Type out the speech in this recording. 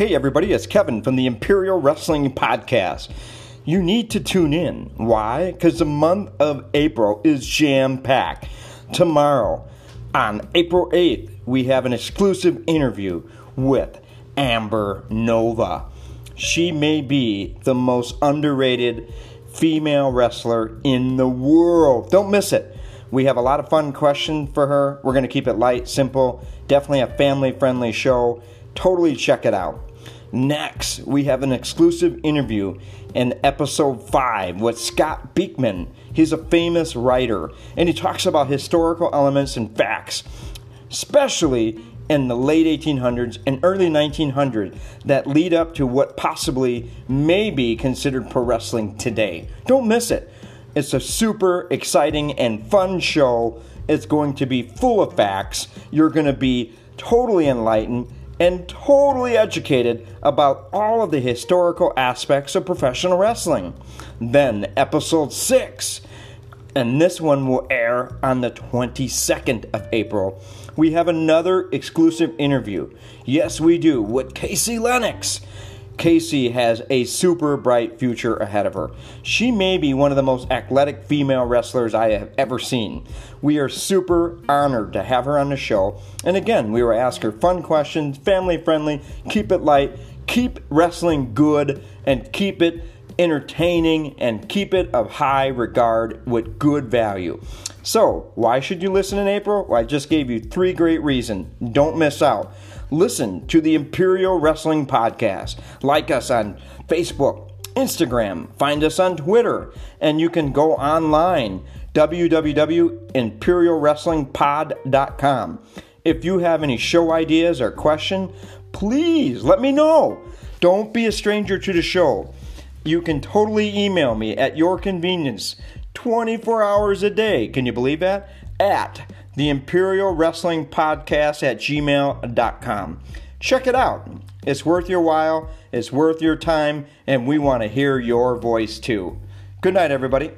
Hey, everybody, it's Kevin from the Imperial Wrestling Podcast. You need to tune in. Why? Because the month of April is jam packed. Tomorrow, on April 8th, we have an exclusive interview with Amber Nova. She may be the most underrated female wrestler in the world. Don't miss it. We have a lot of fun questions for her. We're going to keep it light, simple, definitely a family friendly show. Totally check it out. Next, we have an exclusive interview in episode 5 with Scott Beekman. He's a famous writer, and he talks about historical elements and facts, especially in the late 1800s and early 1900s that lead up to what possibly may be considered pro wrestling today. Don't miss it. It's a super exciting and fun show. It's going to be full of facts. You're going to be totally enlightened and totally educated about all of the historical aspects of professional wrestling. Then, episode 6, and this one will air on the 22nd of April. We have another exclusive interview. Yes, we do, with Casey Lennox. Casey has a super bright future ahead of her. She may be one of the most athletic female wrestlers I have ever seen. We are super honored to have her on the show. And again, we will ask her fun questions, family friendly, keep it light, keep wrestling good, and keep it entertaining and keep it of high regard with good value. So, why should you listen in April? Well, I just gave you three great reasons. Don't miss out. Listen to the Imperial Wrestling Podcast. Like us on Facebook, Instagram, find us on Twitter, and you can go online www.imperialwrestlingpod.com. If you have any show ideas or question, please let me know. Don't be a stranger to the show. You can totally email me at your convenience 24 hours a day. Can you believe that? At the Imperial Wrestling Podcast at gmail.com. Check it out. It's worth your while, it's worth your time, and we want to hear your voice too. Good night, everybody.